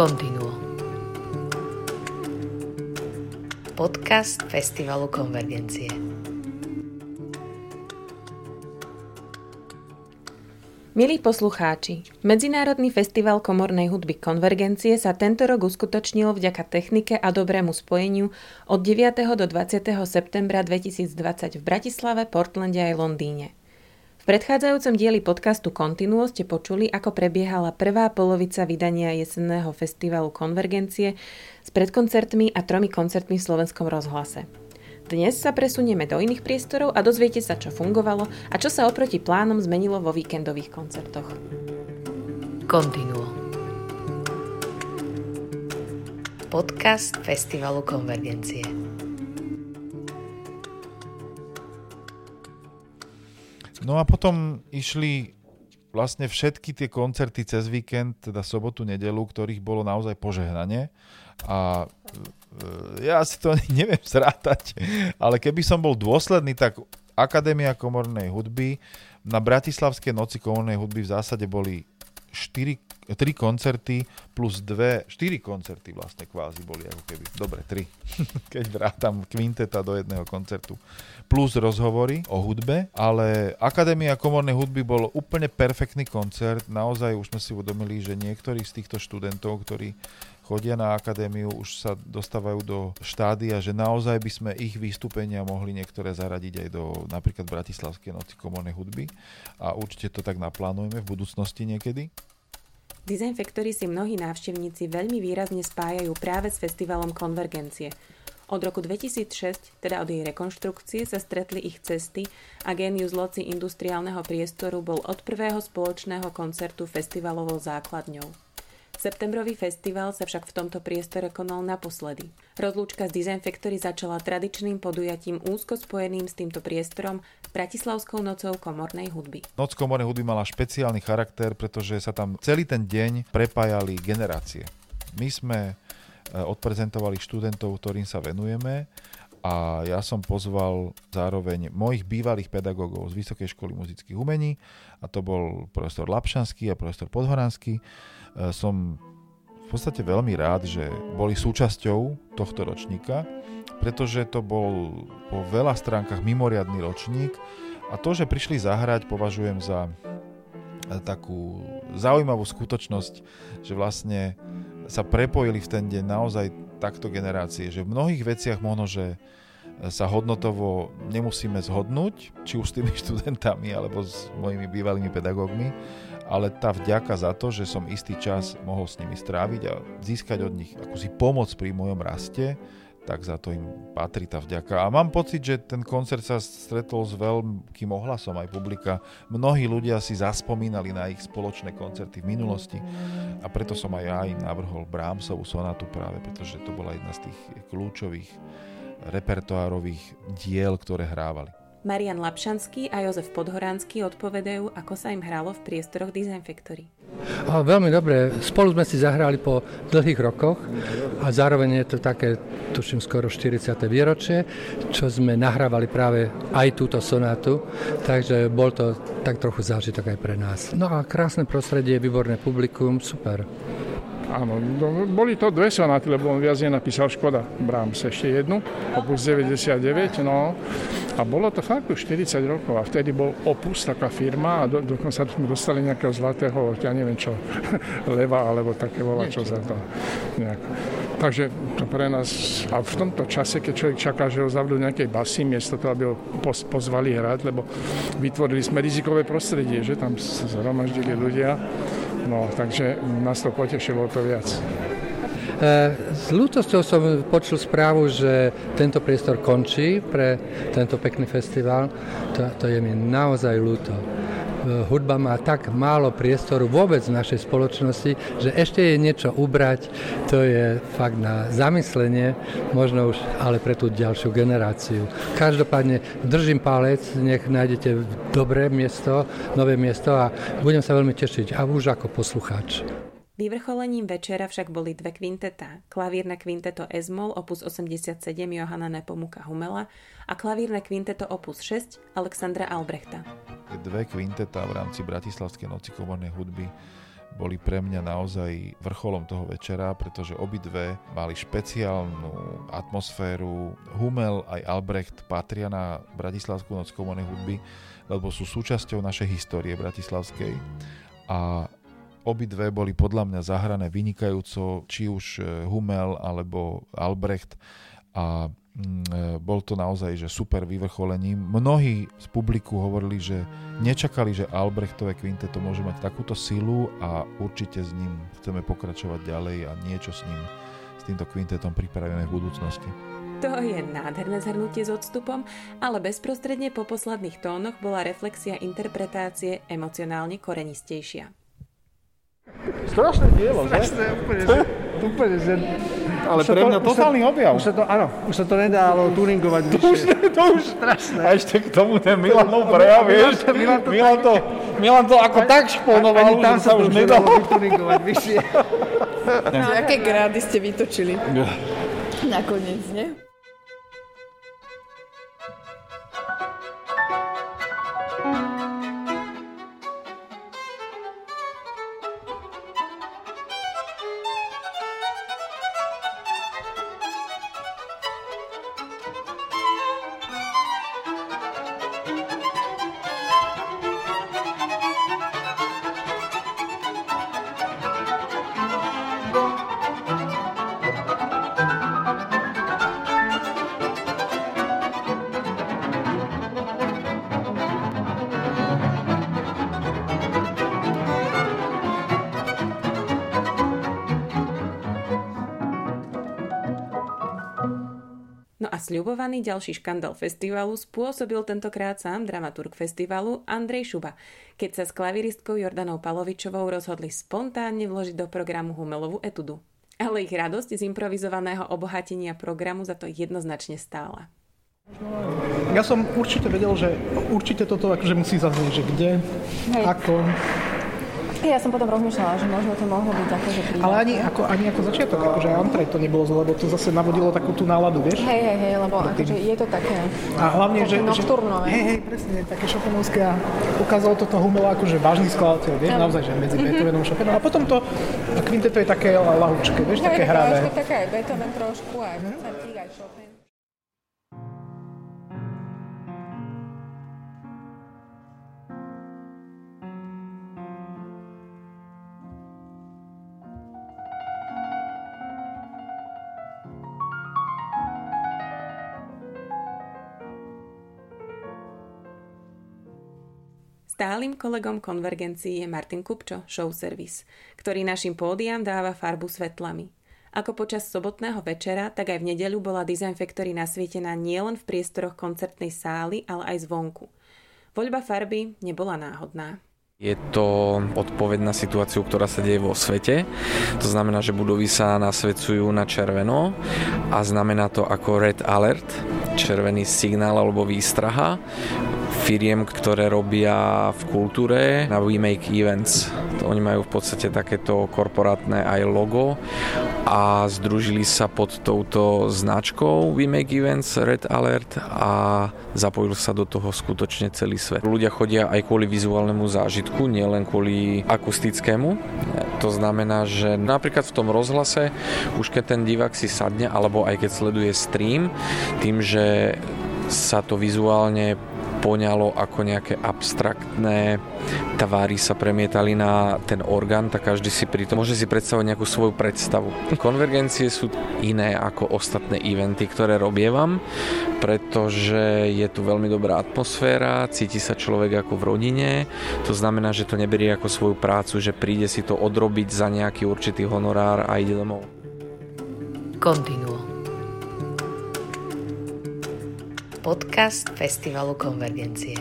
Continuo. Podcast Festivalu Konvergencie. Milí poslucháči, Medzinárodný festival komornej hudby Konvergencie sa tento rok uskutočnil vďaka technike a dobrému spojeniu od 9. do 20. septembra 2020 v Bratislave, Portlande aj Londýne. V predchádzajúcom dieli podcastu Continuo ste počuli, ako prebiehala prvá polovica vydania jesenného festivalu Konvergencie s predkoncertmi a tromi koncertmi v slovenskom rozhlase. Dnes sa presunieme do iných priestorov a dozviete sa, čo fungovalo a čo sa oproti plánom zmenilo vo víkendových koncertoch. Continuo. Podcast Festivalu Konvergencie. No a potom išli vlastne všetky tie koncerty cez víkend, teda sobotu, nedelu, ktorých bolo naozaj požehnanie. A e, ja si to neviem zrátať, ale keby som bol dôsledný, tak Akadémia komornej hudby na Bratislavskej noci komornej hudby v zásade boli 4 tri koncerty plus dve, štyri koncerty vlastne kvázi boli ako keby. Dobre, tri. Keď vrátam kvinteta do jedného koncertu. Plus rozhovory o hudbe, ale Akadémia komornej hudby bol úplne perfektný koncert. Naozaj už sme si uvedomili, že niektorí z týchto študentov, ktorí chodia na akadémiu, už sa dostávajú do štádia, že naozaj by sme ich vystúpenia mohli niektoré zaradiť aj do napríklad Bratislavskej noci komornej hudby a určite to tak naplánujeme v budúcnosti niekedy. Design Factory si mnohí návštevníci veľmi výrazne spájajú práve s festivalom Konvergencie. Od roku 2006, teda od jej rekonštrukcie, sa stretli ich cesty a Genius Loci industriálneho priestoru bol od prvého spoločného koncertu festivalovou základňou. Septembrový festival sa však v tomto priestore konal naposledy. Rozlúčka z Design Factory začala tradičným podujatím úzko spojeným s týmto priestorom Bratislavskou nocou komornej hudby. Noc komornej hudby mala špeciálny charakter, pretože sa tam celý ten deň prepájali generácie. My sme e, odprezentovali študentov, ktorým sa venujeme a ja som pozval zároveň mojich bývalých pedagógov z Vysokej školy muzických umení a to bol profesor Lapšanský a profesor Podhoranský som v podstate veľmi rád, že boli súčasťou tohto ročníka, pretože to bol po veľa stránkach mimoriadný ročník a to, že prišli zahrať, považujem za e, takú zaujímavú skutočnosť, že vlastne sa prepojili v ten deň naozaj takto generácie, že v mnohých veciach možno, že sa hodnotovo nemusíme zhodnúť, či už s tými študentami alebo s mojimi bývalými pedagógmi, ale tá vďaka za to, že som istý čas mohol s nimi stráviť a získať od nich akúsi pomoc pri mojom raste, tak za to im patrí tá vďaka. A mám pocit, že ten koncert sa stretol s veľkým ohlasom aj publika. Mnohí ľudia si zaspomínali na ich spoločné koncerty v minulosti a preto som aj ja im navrhol Brahmsovú sonátu práve, pretože to bola jedna z tých kľúčových repertoárových diel, ktoré hrávali. Marian Lapšanský a Jozef Podhoránsky odpovedajú, ako sa im hralo v priestoroch Design Factory. A veľmi dobre. Spolu sme si zahrali po dlhých rokoch a zároveň je to také, tuším, skoro 40. výročie, čo sme nahrávali práve aj túto sonátu, takže bol to tak trochu zážitok aj pre nás. No a krásne prostredie, výborné publikum, super. Áno, no, boli to dve sonáty, lebo on viac nenapísal Škoda Brahms, ešte jednu, opus 99, no. A bolo to fakt už 40 rokov a vtedy bol Opus, taká firma a do, dokonca sme dostali nejakého zlatého, ja neviem čo, leva alebo také volá, čo za to. Nejak. Takže to pre nás, a v tomto čase, keď človek čaká, že ho zavdú nejakej basy, miesto toho, aby ho pozvali hrať, lebo vytvorili sme rizikové prostredie, že tam zhromaždili ľudia, No, takže nás to potešilo to viac. E, s ľútosťou som počul správu, že tento priestor končí pre tento pekný festival. To, to je mi naozaj ľúto hudba má tak málo priestoru vôbec v našej spoločnosti, že ešte je niečo ubrať, to je fakt na zamyslenie, možno už ale pre tú ďalšiu generáciu. Každopádne držím palec, nech nájdete dobré miesto, nové miesto a budem sa veľmi tešiť a už ako poslucháč. Vyvrcholením večera však boli dve kvinteta. Klavírne kvinteto Esmol opus 87 Johana Nepomuka Humela a klavírne kvinteto opus 6 Alexandra Albrechta. Dve kvinteta v rámci Bratislavskej noci komornej hudby boli pre mňa naozaj vrcholom toho večera, pretože obidve mali špeciálnu atmosféru. Humel aj Albrecht patria na Bratislavskú noc komonej hudby, lebo sú súčasťou našej histórie bratislavskej a obidve boli podľa mňa zahrané vynikajúco, či už e, Humel alebo Albrecht a Mm, e, bol to naozaj že super vyvrcholením. Mnohí z publiku hovorili, že nečakali, že Albrechtové kvinteto môže mať takúto silu a určite s ním chceme pokračovať ďalej a niečo s ním, s týmto kvintetom pripravíme v budúcnosti. To je nádherné zhrnutie s odstupom, ale bezprostredne po posledných tónoch bola reflexia interpretácie emocionálne korenistejšia. Strašné dielo, že? Strašné, úplne, že, úplne, že ale pre mňa totálny objav. Už sa to, áno, už sa to nedalo tuningovať to už, to už strašné. A ešte k tomu ten Milanov prejav, vieš, Milan to, Milan to, Milan to ako tak šponoval, že sa už nedalo tuningovať vyššie. No, aké grády ste vytočili? Nakoniec, nie? Sľubovaný ďalší škandál festivalu spôsobil tentokrát sám dramaturg festivalu Andrej Šuba, keď sa s klaviristkou Jordanou Palovičovou rozhodli spontánne vložiť do programu Humelovú etudu. Ale ich radosť z improvizovaného obohatenia programu za to jednoznačne stála. Ja som určite vedel, že určite toto akože musí zaznieť, že kde, Hej. ako, ja som potom rozmýšľala, že možno to mohlo byť také, že príjemné. Ale ani ako, ani ako začiatok, akože Antrej to nebolo zle, lebo to zase navodilo takú tú náladu, vieš? Hej, hej, hej, lebo akože je to také, a hlavne, také že, nocturnové. Hej, hej, presne, také šopenovské a ukázalo toto Humela akože vážny skladateľ, vieš, ja. naozaj, že medzi mm-hmm. Beethovenom a Chopinom. A potom to kvinteto je také lahučké, vieš, také hravé. Také aj Beethoven trošku, aj mm-hmm. aj Chopin. Stálym kolegom konvergencií je Martin Kupčo, show service, ktorý našim pódiam dáva farbu svetlami. Ako počas sobotného večera, tak aj v nedeľu bola Design Factory nasvietená nielen v priestoroch koncertnej sály, ale aj zvonku. Voľba farby nebola náhodná. Je to odpoveď na situáciu, ktorá sa deje vo svete. To znamená, že budovy sa nasvedcujú na červeno a znamená to ako red alert, červený signál alebo výstraha firiem, ktoré robia v kultúre na We Events. Oni majú v podstate takéto korporátne aj logo a združili sa pod touto značkou We Events Red Alert a zapojil sa do toho skutočne celý svet. Ľudia chodia aj kvôli vizuálnemu zážitku, nielen kvôli akustickému. To znamená, že napríklad v tom rozhlase, už keď ten divák si sadne, alebo aj keď sleduje stream, tým, že sa to vizuálne poňalo ako nejaké abstraktné tvary sa premietali na ten orgán, tak každý si pri tom môže si predstavovať nejakú svoju predstavu. Konvergencie sú iné ako ostatné eventy, ktoré robievam, pretože je tu veľmi dobrá atmosféra, cíti sa človek ako v rodine, to znamená, že to neberie ako svoju prácu, že príde si to odrobiť za nejaký určitý honorár a ide domov. Continuo podcast Festivalu Konvergencie.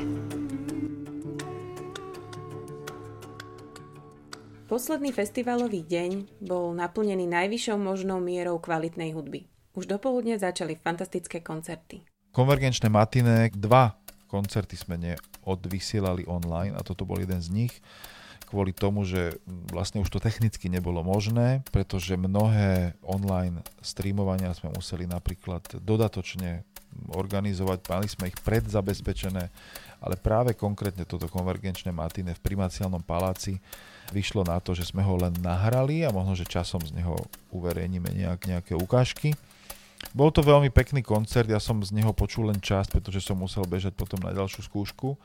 Posledný festivalový deň bol naplnený najvyššou možnou mierou kvalitnej hudby. Už dopoludne začali fantastické koncerty. Konvergenčné matiné, dva koncerty sme neodvysielali online a toto bol jeden z nich kvôli tomu, že vlastne už to technicky nebolo možné, pretože mnohé online streamovania sme museli napríklad dodatočne organizovať, mali sme ich predzabezpečené ale práve konkrétne toto konvergenčné matine v primaciálnom paláci vyšlo na to, že sme ho len nahrali a možno, že časom z neho uverejníme nejak, nejaké ukážky. Bol to veľmi pekný koncert, ja som z neho počul len časť, pretože som musel bežať potom na ďalšiu skúšku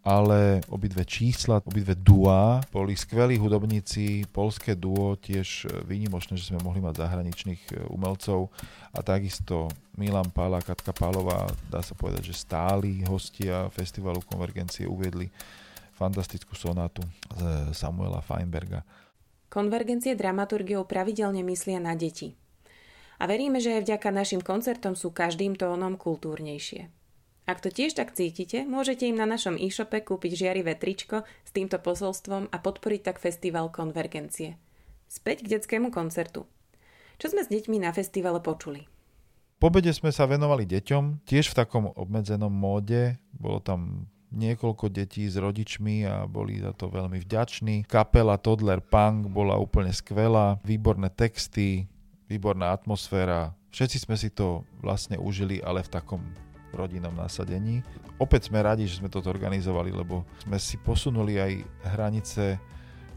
ale obidve čísla, obidve duá boli skvelí hudobníci, polské duo tiež výnimočné, že sme mohli mať zahraničných e, umelcov a takisto Milan Pála, Katka Pálová, dá sa povedať, že stáli hostia festivalu Konvergencie uviedli fantastickú sonátu z Samuela Feinberga. Konvergencie dramaturgiou pravidelne myslia na deti. A veríme, že aj vďaka našim koncertom sú každým tónom kultúrnejšie. Ak to tiež tak cítite, môžete im na našom e-shope kúpiť žiarivé tričko s týmto posolstvom a podporiť tak festival Konvergencie. Späť k detskému koncertu. Čo sme s deťmi na festivale počuli? Po obede sme sa venovali deťom, tiež v takom obmedzenom móde. Bolo tam niekoľko detí s rodičmi a boli za to veľmi vďační. Kapela Toddler Punk bola úplne skvelá, výborné texty, výborná atmosféra. Všetci sme si to vlastne užili, ale v takom rodinnom nasadení. Opäť sme radi, že sme toto organizovali, lebo sme si posunuli aj hranice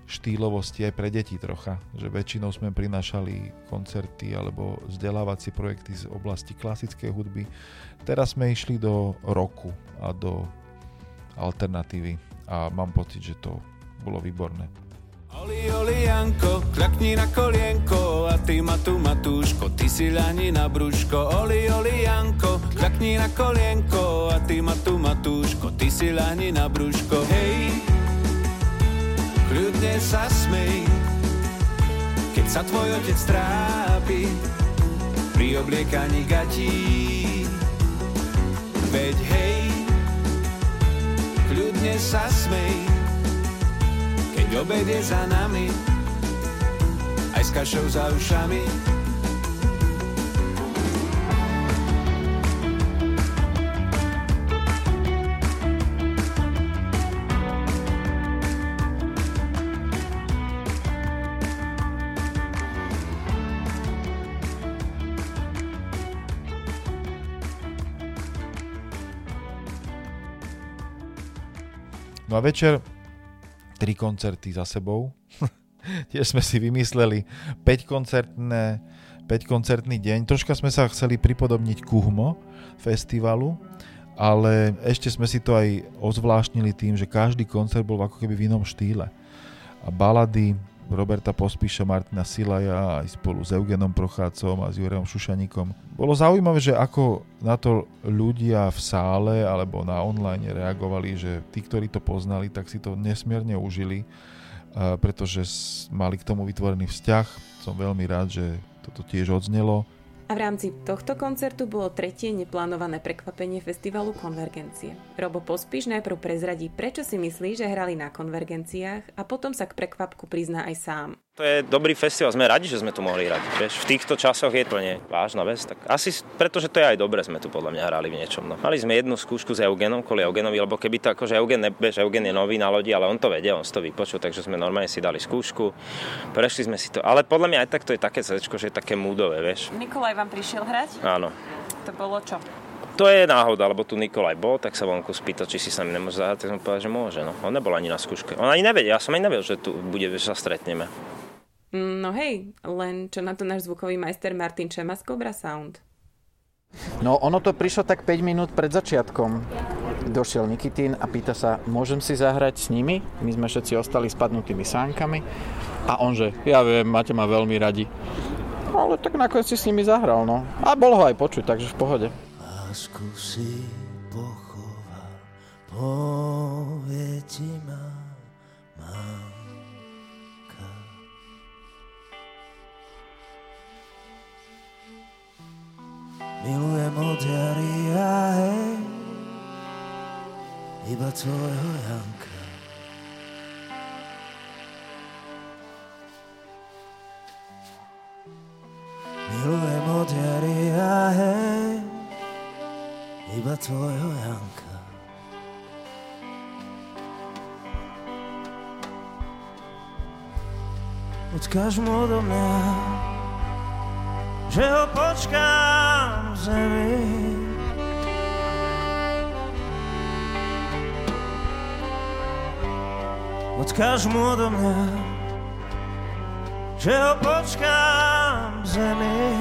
štýlovosti aj pre deti trocha, že väčšinou sme prinášali koncerty alebo vzdelávacie projekty z oblasti klasickej hudby. Teraz sme išli do roku a do alternatívy a mám pocit, že to bolo výborné. Oli, oli, Janko, kľakni na kolienko a ty Matu, Matúško, ty si ľahni na brúško. Oli, oli, Janko, kľakni na kolienko a ty Matu, Matúško, ty si ľahni na brúško. Hej, kľudne sa smej, keď sa tvoj otec trápi pri obliekaní gatí. Veď hej, kľudne sa smej, obed je za nami, aj s kašou za ušami. No a večer tri koncerty za sebou. Tiež sme si vymysleli 5 koncertné 5 koncertný deň. Troška sme sa chceli pripodobniť Kuhmo festivalu, ale ešte sme si to aj ozvláštnili tým, že každý koncert bol ako keby v inom štýle. A balady Roberta Pospíša, Martina Silaja aj spolu s Eugenom Prochácom a s Jurejom Šušaníkom. Bolo zaujímavé, že ako na to ľudia v sále alebo na online reagovali, že tí, ktorí to poznali, tak si to nesmierne užili, pretože mali k tomu vytvorený vzťah. Som veľmi rád, že toto tiež odznelo. A v rámci tohto koncertu bolo tretie neplánované prekvapenie festivalu Konvergencie. Robo Pospíš najprv prezradí, prečo si myslí, že hrali na konvergenciách a potom sa k prekvapku prizná aj sám. To je dobrý festival, sme radi, že sme tu mohli hrať. Vieš, v týchto časoch je to nie vážna vec. Tak asi pretože to je aj dobre, sme tu podľa mňa hrali v niečom. No. Mali sme jednu skúšku s Eugenom, kvôli Eugenovi, lebo keby to akože Eugen, nebež, Eugen je nový na lodi, ale on to vedel, on si to vypočul, takže sme normálne si dali skúšku, prešli sme si to. Ale podľa mňa aj tak to je také srdečko, že je také múdové, vieš. Nikolaj vám prišiel hrať? Áno. To bolo čo? To je náhoda, lebo tu Nikolaj bol, tak sa vonku spýtal, či si sa mi nemôže zahrať, tak som povedal, že môže. No. On nebol ani na skúške. On ani nevedel, ja som ani nevedel, že tu bude, že sa stretneme. No hej, len čo na to náš zvukový majster Martin Čema z Cobra Sound. No ono to prišlo tak 5 minút pred začiatkom. Došiel Nikitín a pýta sa, môžem si zahrať s nimi? My sme všetci ostali spadnutými sánkami. A on že, ja viem, máte ma veľmi radi. No, ale tak nakoniec si s nimi zahral, no. A bolo ho aj počuť, takže v pohode. Lásku si Milujem od jary a hej, iba tvojho Janka. Milujem od jary a hej, iba tvojho Janka. Odkáž mu do mňa, že ho počkám zemi. Odkaż mu do mnie, że opoczkam zemi.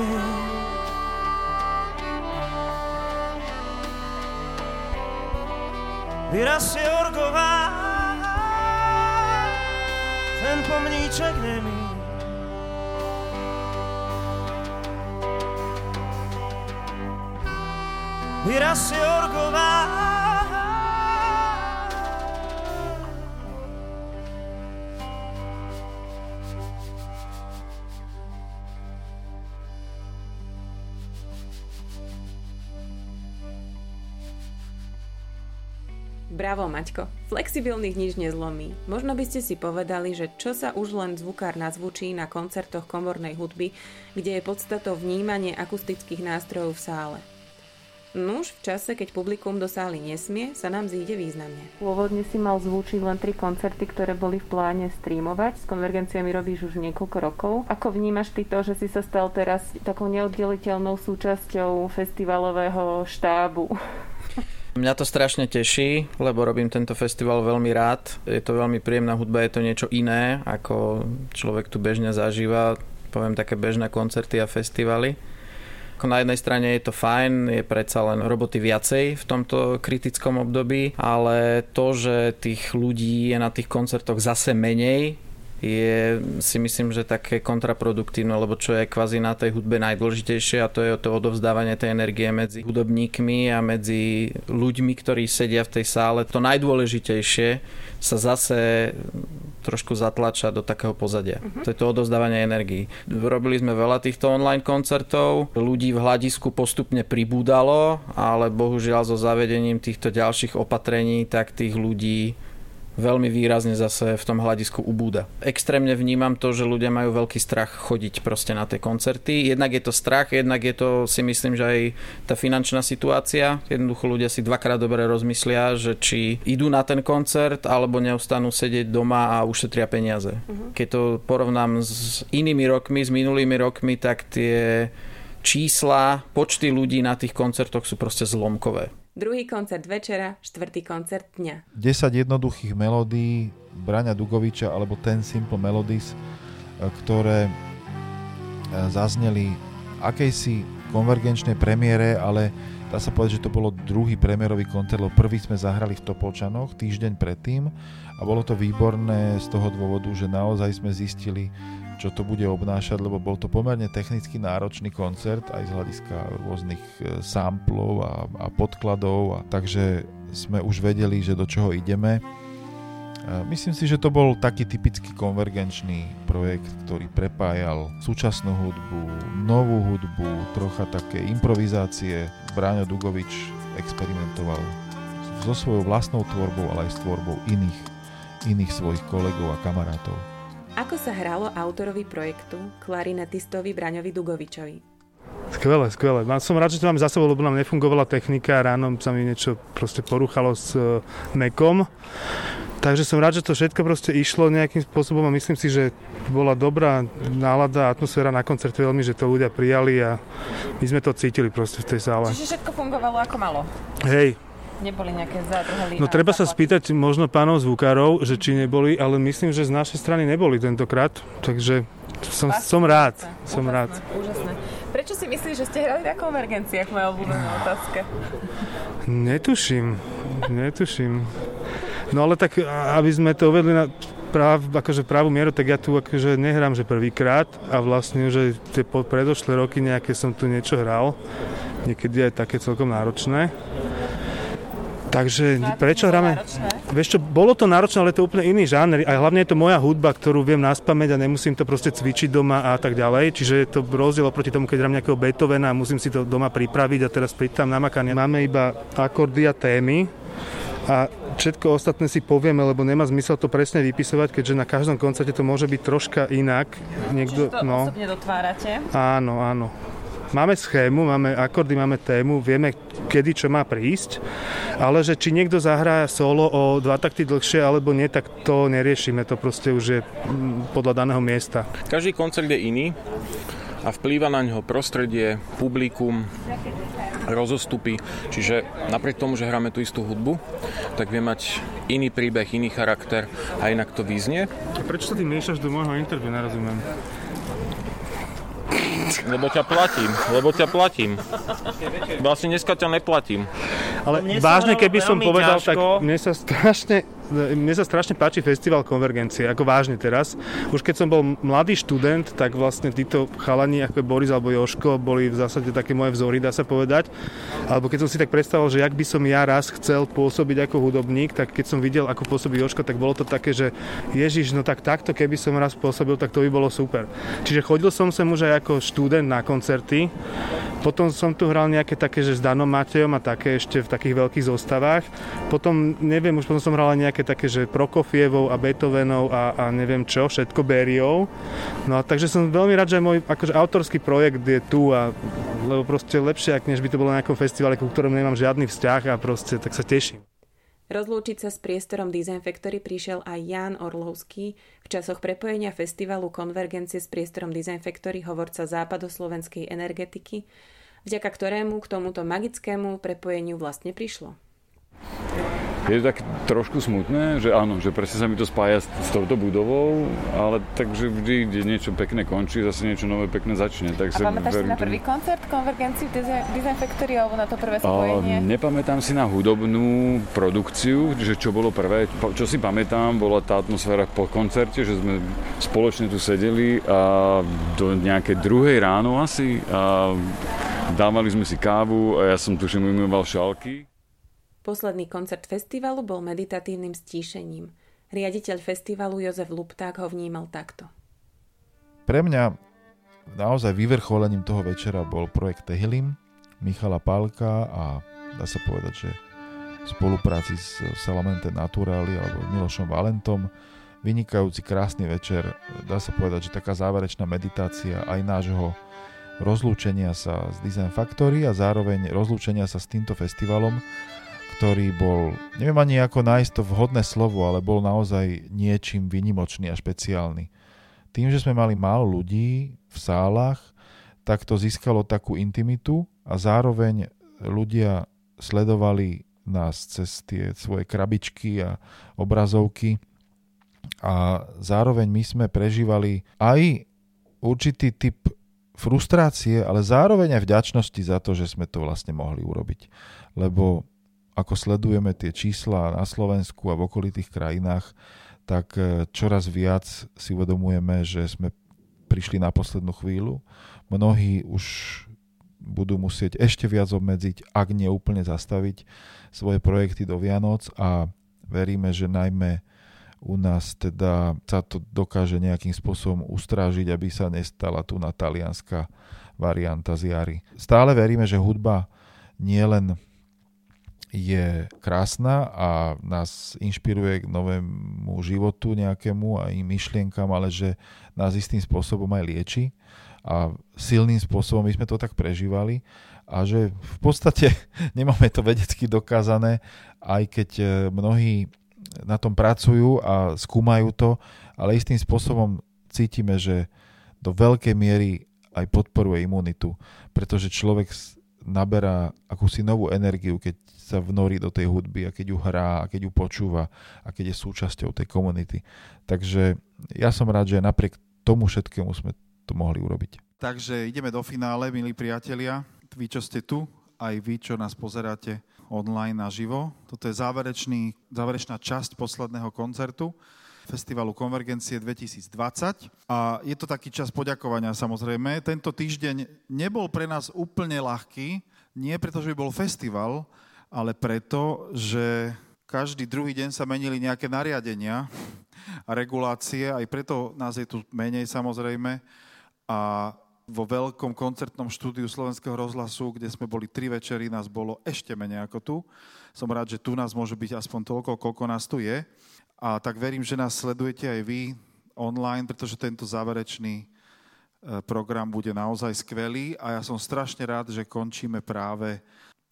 Wyraz się orgowa, ten pomniczek nie mi. Vyrastie orgová, Bravo, Maťko. Flexibilných nič nezlomí. Možno by ste si povedali, že čo sa už len zvukár nazvučí na koncertoch komornej hudby, kde je podstatou vnímanie akustických nástrojov v sále. Nuž, v čase, keď publikum do sály nesmie, sa nám zíde významne. Pôvodne si mal zvučiť len tri koncerty, ktoré boli v pláne streamovať. S konvergenciami robíš už niekoľko rokov. Ako vnímaš ty to, že si sa stal teraz takou neoddeliteľnou súčasťou festivalového štábu? Mňa to strašne teší, lebo robím tento festival veľmi rád. Je to veľmi príjemná hudba, je to niečo iné, ako človek tu bežne zažíva, poviem také bežné koncerty a festivaly. Na jednej strane je to fajn, je predsa len roboty viacej v tomto kritickom období, ale to, že tých ľudí je na tých koncertoch zase menej, je si myslím, že také kontraproduktívne, lebo čo je kvázi na tej hudbe najdôležitejšie a to je to odovzdávanie tej energie medzi hudobníkmi a medzi ľuďmi, ktorí sedia v tej sále. To najdôležitejšie sa zase trošku zatlača do takého pozadia. Uh-huh. To je to odovzdávanie energii. Robili sme veľa týchto online koncertov, ľudí v hľadisku postupne pribúdalo, ale bohužiaľ so zavedením týchto ďalších opatrení, tak tých ľudí veľmi výrazne zase v tom hľadisku ubúda. Extrémne vnímam to, že ľudia majú veľký strach chodiť proste na tie koncerty. Jednak je to strach, jednak je to si myslím, že aj tá finančná situácia. Jednoducho ľudia si dvakrát dobre rozmyslia, že či idú na ten koncert alebo neustanú sedieť doma a ušetria peniaze. Uh-huh. Keď to porovnám s inými rokmi, s minulými rokmi, tak tie čísla, počty ľudí na tých koncertoch sú proste zlomkové. Druhý koncert večera, štvrtý koncert dňa. 10 jednoduchých melódií Braňa Dugoviča alebo Ten Simple Melodies, e, ktoré e, zazneli akejsi konvergenčnej premiére, ale dá sa povedať, že to bolo druhý premiérový koncert, lebo prvý sme zahrali v Topolčanoch týždeň predtým a bolo to výborné z toho dôvodu, že naozaj sme zistili, čo to bude obnášať, lebo bol to pomerne technicky náročný koncert aj z hľadiska rôznych e, samplov a, a podkladov, a takže sme už vedeli, že do čoho ideme. E, myslím si, že to bol taký typický konvergenčný projekt, ktorý prepájal súčasnú hudbu, novú hudbu, trocha také improvizácie. Bráňo Dugovič experimentoval so svojou vlastnou tvorbou, ale aj s tvorbou iných, iných svojich kolegov a kamarátov. Ako sa hralo autorovi projektu, klarinetistovi Braňovi Dugovičovi? Skvelé, skvelé. Som rád, že to máme za sebou, lebo nám nefungovala technika, ráno sa mi niečo proste poruchalo s e, nekom. Takže som rád, že to všetko proste išlo nejakým spôsobom a myslím si, že bola dobrá nálada, atmosféra na koncerte veľmi, že to ľudia prijali a my sme to cítili proste v tej sále. Čiže všetko fungovalo ako malo? Hej, neboli nejaké zádrhely. No treba sa spýtať možno pánov zvukárov, že či neboli, ale myslím, že z našej strany neboli tentokrát, takže som, som rád. Úžasné, som rád. Úžasné. Prečo si myslíš, že ste hrali na konvergenciách? Moja obľúbená otázka. Netuším, netuším. No ale tak, aby sme to uvedli na práv, akože pravú mieru, tak ja tu akože nehrám, že prvýkrát a vlastne, že tie predošlé roky nejaké som tu niečo hral. Niekedy aj také celkom náročné. Takže prečo hráme? Vieš čo, bolo to náročné, ale to je úplne iný žáner. A hlavne je to moja hudba, ktorú viem naspamäť a nemusím to proste cvičiť doma a tak ďalej. Čiže je to rozdiel oproti tomu, keď hrám nejakého Beethovena a musím si to doma pripraviť a teraz pri tam namakanie. Máme iba akordy a témy a všetko ostatné si povieme, lebo nemá zmysel to presne vypisovať, keďže na každom koncerte to môže byť troška inak. Niekto, Čiže to no, osobne dotvárate? Áno, áno. Máme schému, máme akordy, máme tému, vieme, kedy čo má prísť, ale že či niekto zahrá solo o dva takty dlhšie alebo nie, tak to neriešime, to proste už je mm, podľa daného miesta. Každý koncert je iný a vplýva na ňo prostredie, publikum, rozostupy. Čiže napriek tomu, že hráme tú istú hudbu, tak vie mať iný príbeh, iný charakter a inak to význie. A prečo sa ty miešaš do môjho interviu, nerozumiem. Lebo ťa platím, lebo ťa platím. Vlastne dneska ťa neplatím. Ale vážne, keby som povedal, ťažko. tak mne sa strašne mne sa strašne páči festival Konvergencie, ako vážne teraz. Už keď som bol mladý študent, tak vlastne títo chalani, ako je Boris alebo Joško, boli v zásade také moje vzory, dá sa povedať. Alebo keď som si tak predstavoval, že jak by som ja raz chcel pôsobiť ako hudobník, tak keď som videl, ako pôsobí Joško, tak bolo to také, že Ježiš, no tak takto, keby som raz pôsobil, tak to by bolo super. Čiže chodil som sem už aj ako študent na koncerty. Potom som tu hral nejaké také, že s Danom Matejom a také ešte v takých veľkých zostavách. Potom, neviem, už potom som hral aj nejaké také, že Prokofievou a Beethovenov a, a neviem čo, všetko Bériou. No a takže som veľmi rád, že môj akože autorský projekt je tu a lebo proste lepšie, ak než by to bolo na nejakom festivale, ku ktorom nemám žiadny vzťah a proste tak sa teším. Rozlúčiť sa s priestorom Design Factory prišiel aj Jan Orlovský. V časoch prepojenia festivalu Konvergencie s priestorom Design Factory hovorca západoslovenskej energetiky, vďaka ktorému k tomuto magickému prepojeniu vlastne prišlo. Je to tak trošku smutné, že áno, že presne sa mi to spája s, s touto budovou, ale takže vždy, kde niečo pekné končí, zase niečo nové pekné začne. Tak A pamätáš si na prvý koncert konvergencii Design, Factory alebo na to prvé A, spojenie? nepamätám si na hudobnú produkciu, že čo bolo prvé. Čo si pamätám, bola tá atmosféra po koncerte, že sme spoločne tu sedeli a do nejakej druhej ráno asi a dávali sme si kávu a ja som tuším umýval šálky. Posledný koncert festivalu bol meditatívnym stíšením. Riaditeľ festivalu Jozef Lupták ho vnímal takto. Pre mňa naozaj vyvrcholením toho večera bol projekt Tehilim Michala Pálka a dá sa povedať, že v spolupráci s Salamente Naturali alebo Milošom Valentom vynikajúci krásny večer, dá sa povedať, že taká záverečná meditácia aj nášho rozlúčenia sa s Design Factory a zároveň rozlúčenia sa s týmto festivalom, ktorý bol, neviem ani ako nájsť to vhodné slovo, ale bol naozaj niečím vynimočný a špeciálny. Tým, že sme mali málo ľudí v sálach, tak to získalo takú intimitu a zároveň ľudia sledovali nás cez tie svoje krabičky a obrazovky a zároveň my sme prežívali aj určitý typ frustrácie, ale zároveň aj vďačnosti za to, že sme to vlastne mohli urobiť. Lebo ako sledujeme tie čísla na Slovensku a v okolitých krajinách, tak e, čoraz viac si uvedomujeme, že sme prišli na poslednú chvíľu. Mnohí už budú musieť ešte viac obmedziť, ak nie úplne zastaviť svoje projekty do Vianoc a veríme, že najmä u nás teda sa to dokáže nejakým spôsobom ustrážiť, aby sa nestala tu na talianská varianta z jary. Stále veríme, že hudba nie len je krásna a nás inšpiruje k novému životu nejakému a im myšlienkam, ale že nás istým spôsobom aj lieči a silným spôsobom my sme to tak prežívali a že v podstate nemáme to vedecky dokázané, aj keď e, mnohí na tom pracujú a skúmajú to, ale istým spôsobom cítime, že do veľkej miery aj podporuje imunitu, pretože človek naberá akúsi novú energiu, keď sa vnorí do tej hudby a keď ju hrá a keď ju počúva a keď je súčasťou tej komunity. Takže ja som rád, že napriek tomu všetkému sme to mohli urobiť. Takže ideme do finále, milí priatelia. Vy, čo ste tu, aj vy, čo nás pozeráte online naživo. Toto je záverečný, záverečná časť posledného koncertu Festivalu Konvergencie 2020. A je to taký čas poďakovania samozrejme. Tento týždeň nebol pre nás úplne ľahký, nie preto, že by bol festival, ale preto, že každý druhý deň sa menili nejaké nariadenia a regulácie, aj preto nás je tu menej samozrejme. A vo veľkom koncertnom štúdiu Slovenského rozhlasu, kde sme boli tri večery, nás bolo ešte menej ako tu. Som rád, že tu nás môže byť aspoň toľko, koľko nás tu je. A tak verím, že nás sledujete aj vy online, pretože tento záverečný e, program bude naozaj skvelý a ja som strašne rád, že končíme práve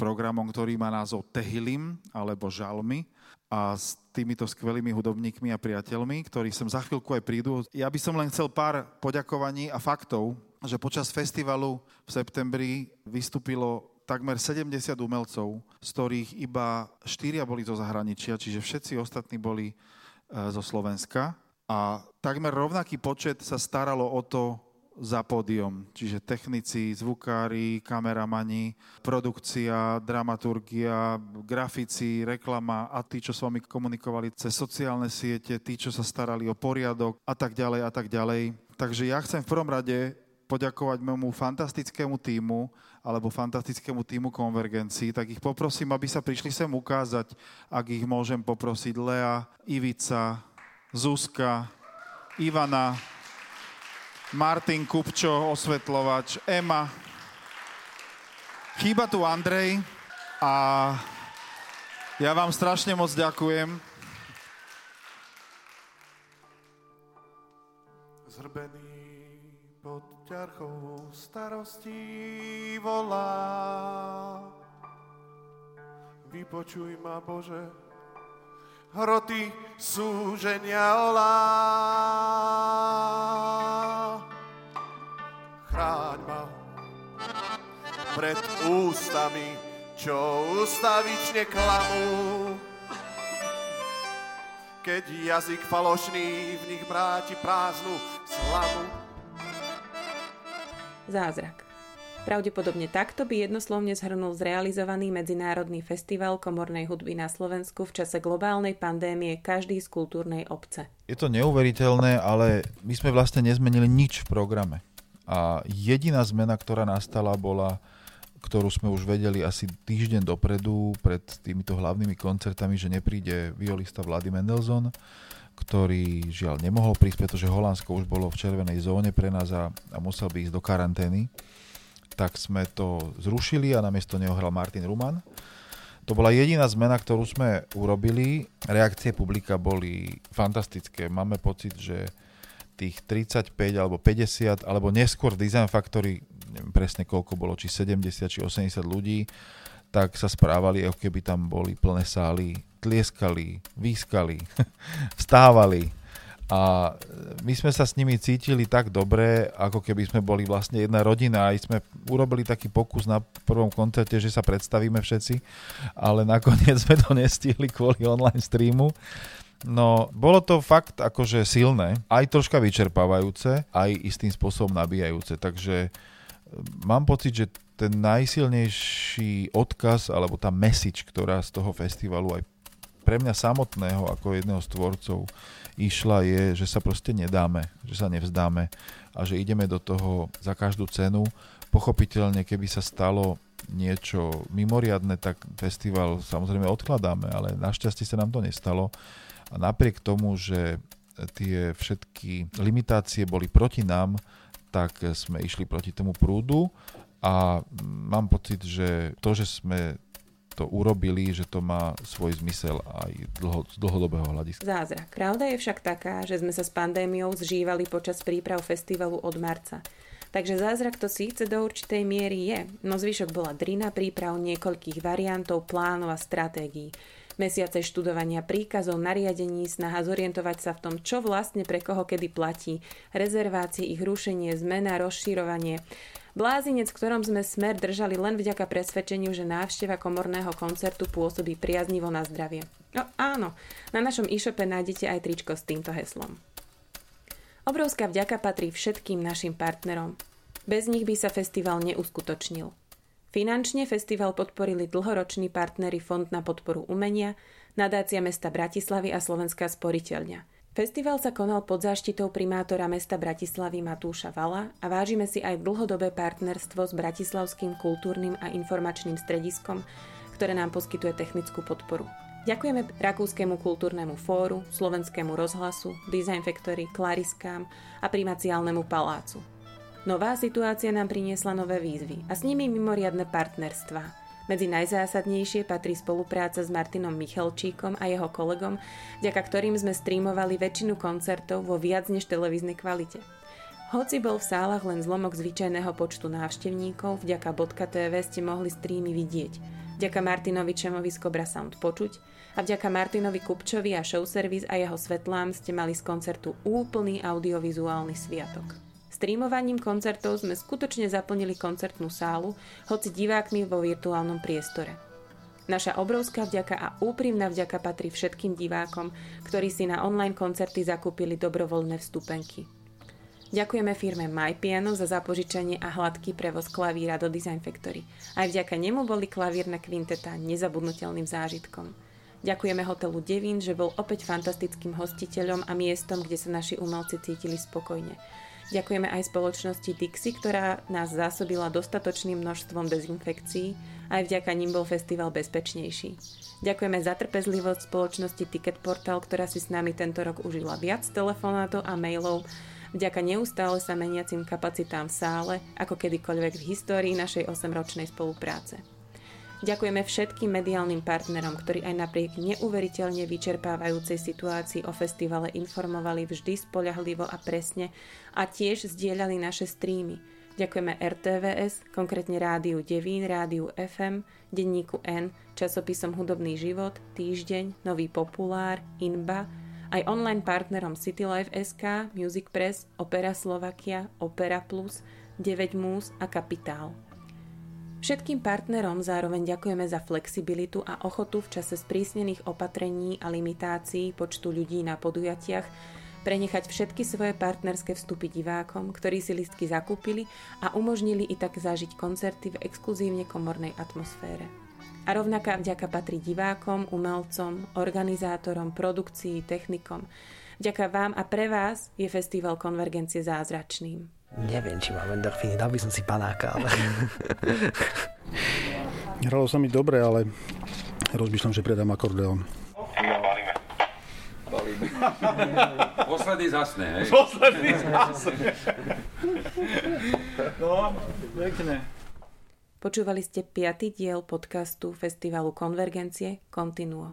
programom, ktorý má názov Tehilim alebo Žalmy a s týmito skvelými hudobníkmi a priateľmi, ktorí sem za chvíľku aj prídu. Ja by som len chcel pár poďakovaní a faktov, že počas festivalu v septembri vystúpilo takmer 70 umelcov, z ktorých iba 4 boli zo zahraničia, čiže všetci ostatní boli e, zo Slovenska. A takmer rovnaký počet sa staralo o to za pódium, čiže technici, zvukári, kameramani, produkcia, dramaturgia, grafici, reklama a tí, čo s vami komunikovali cez sociálne siete, tí, čo sa starali o poriadok a tak ďalej a tak ďalej. Takže ja chcem v prvom rade poďakovať môjmu fantastickému týmu alebo fantastickému týmu konvergencii, tak ich poprosím, aby sa prišli sem ukázať, ak ich môžem poprosiť Lea, Ivica, Zuzka, Ivana, Martin Kupčo, osvetľovač, Ema. Chýba tu Andrej a ja vám strašne moc ďakujem. Zhrbený pod ťarchou starostí volá. Vypočuj ma, Bože, hroty súženia olá. Chráň ma pred ústami, čo ústavične klamú. Keď jazyk falošný v nich bráti prázdnu slavu. Zázrak. Pravdepodobne takto by jednoslovne zhrnul zrealizovaný Medzinárodný festival komornej hudby na Slovensku v čase globálnej pandémie každý z kultúrnej obce. Je to neuveriteľné, ale my sme vlastne nezmenili nič v programe. A jediná zmena, ktorá nastala, bola, ktorú sme už vedeli asi týždeň dopredu pred týmito hlavnými koncertami, že nepríde violista Vlady Mendelssohn, ktorý žiaľ nemohol prísť, pretože Holandsko už bolo v červenej zóne pre nás a, a musel by ísť do karantény tak sme to zrušili a namiesto neho hral Martin Ruman. To bola jediná zmena, ktorú sme urobili. Reakcie publika boli fantastické. Máme pocit, že tých 35 alebo 50 alebo neskôr Design Factory, neviem presne koľko bolo, či 70 či 80 ľudí, tak sa správali, ako keby tam boli plné sály, tlieskali, výskali, vstávali, a my sme sa s nimi cítili tak dobre, ako keby sme boli vlastne jedna rodina. Aj sme urobili taký pokus na prvom koncerte, že sa predstavíme všetci, ale nakoniec sme to nestihli kvôli online streamu. No, bolo to fakt akože silné, aj troška vyčerpávajúce, aj istým spôsobom nabíjajúce. Takže e, mám pocit, že ten najsilnejší odkaz, alebo tá message, ktorá z toho festivalu aj pre mňa samotného, ako jedného z tvorcov, išla je, že sa proste nedáme, že sa nevzdáme a že ideme do toho za každú cenu. Pochopiteľne, keby sa stalo niečo mimoriadne, tak festival samozrejme odkladáme, ale našťastie sa nám to nestalo. A napriek tomu, že tie všetky limitácie boli proti nám, tak sme išli proti tomu prúdu a mám pocit, že to, že sme to urobili, že to má svoj zmysel aj dlho, z dlhodobého hľadiska. Zázrak. Pravda je však taká, že sme sa s pandémiou zžívali počas príprav festivalu od marca. Takže zázrak to síce do určitej miery je, no zvyšok bola drina príprav niekoľkých variantov, plánov a stratégií. Mesiace študovania príkazov, nariadení, snaha zorientovať sa v tom, čo vlastne pre koho kedy platí, rezervácie, ich rušenie, zmena, rozširovanie, Blázinec, v ktorom sme smer držali len vďaka presvedčeniu, že návšteva komorného koncertu pôsobí priaznivo na zdravie. No áno, na našom e-shope nájdete aj tričko s týmto heslom. Obrovská vďaka patrí všetkým našim partnerom. Bez nich by sa festival neuskutočnil. Finančne festival podporili dlhoroční partnery Fond na podporu umenia, nadácia mesta Bratislavy a Slovenská sporiteľňa – Festival sa konal pod záštitou primátora mesta Bratislavy Matúša Vala a vážime si aj dlhodobé partnerstvo s Bratislavským kultúrnym a informačným strediskom, ktoré nám poskytuje technickú podporu. Ďakujeme Rakúskému kultúrnemu fóru, Slovenskému rozhlasu, Design Factory, Klariskám a Primaciálnemu palácu. Nová situácia nám priniesla nové výzvy a s nimi mimoriadne partnerstvá, medzi najzásadnejšie patrí spolupráca s Martinom Michalčíkom a jeho kolegom, vďaka ktorým sme streamovali väčšinu koncertov vo viac než televíznej kvalite. Hoci bol v sálach len zlomok zvyčajného počtu návštevníkov, vďaka .tv ste mohli streamy vidieť, vďaka Martinovi Čemovi z Cobra Sound počuť a vďaka Martinovi Kupčovi a Show Service a jeho svetlám ste mali z koncertu úplný audiovizuálny sviatok. Streamovaním koncertov sme skutočne zaplnili koncertnú sálu, hoci divákmi vo virtuálnom priestore. Naša obrovská vďaka a úprimná vďaka patrí všetkým divákom, ktorí si na online koncerty zakúpili dobrovoľné vstupenky. Ďakujeme firme MyPiano za zapožičanie a hladký prevoz klavíra do Design Factory. Aj vďaka nemu boli klavírna kvinteta nezabudnutelným zážitkom. Ďakujeme hotelu Devín, že bol opäť fantastickým hostiteľom a miestom, kde sa naši umelci cítili spokojne. Ďakujeme aj spoločnosti Dixie, ktorá nás zásobila dostatočným množstvom dezinfekcií. Aj vďaka ním bol festival bezpečnejší. Ďakujeme za trpezlivosť spoločnosti Ticket Portal, ktorá si s nami tento rok užila viac telefonátov a mailov vďaka neustále sa meniacim kapacitám v sále, ako kedykoľvek v histórii našej 8-ročnej spolupráce. Ďakujeme všetkým mediálnym partnerom, ktorí aj napriek neuveriteľne vyčerpávajúcej situácii o festivale informovali vždy spoľahlivo a presne a tiež zdieľali naše streamy. Ďakujeme RTVS, konkrétne Rádiu Devín, Rádiu FM, Denníku N, časopisom Hudobný život, Týždeň, Nový populár, Inba, aj online partnerom CityLife.sk, Music Press, Opera Slovakia, Opera Plus, 9 Mús a Kapitál. Všetkým partnerom zároveň ďakujeme za flexibilitu a ochotu v čase sprísnených opatrení a limitácií počtu ľudí na podujatiach prenechať všetky svoje partnerské vstupy divákom, ktorí si listky zakúpili a umožnili i tak zažiť koncerty v exkluzívne komornej atmosfére. A rovnaká vďaka patrí divákom, umelcom, organizátorom, produkcii, technikom. Vďaka vám a pre vás je festival Konvergencie zázračným. Neviem, či mám endorfíny, dal by som si panáka, ale... Hralo sa mi dobre, ale rozmýšľam, že predám akordeón. Posledný zasne, hej? Posledný zasne. No, pekne. Počúvali ste piatý diel podcastu Festivalu Konvergencie Continuo.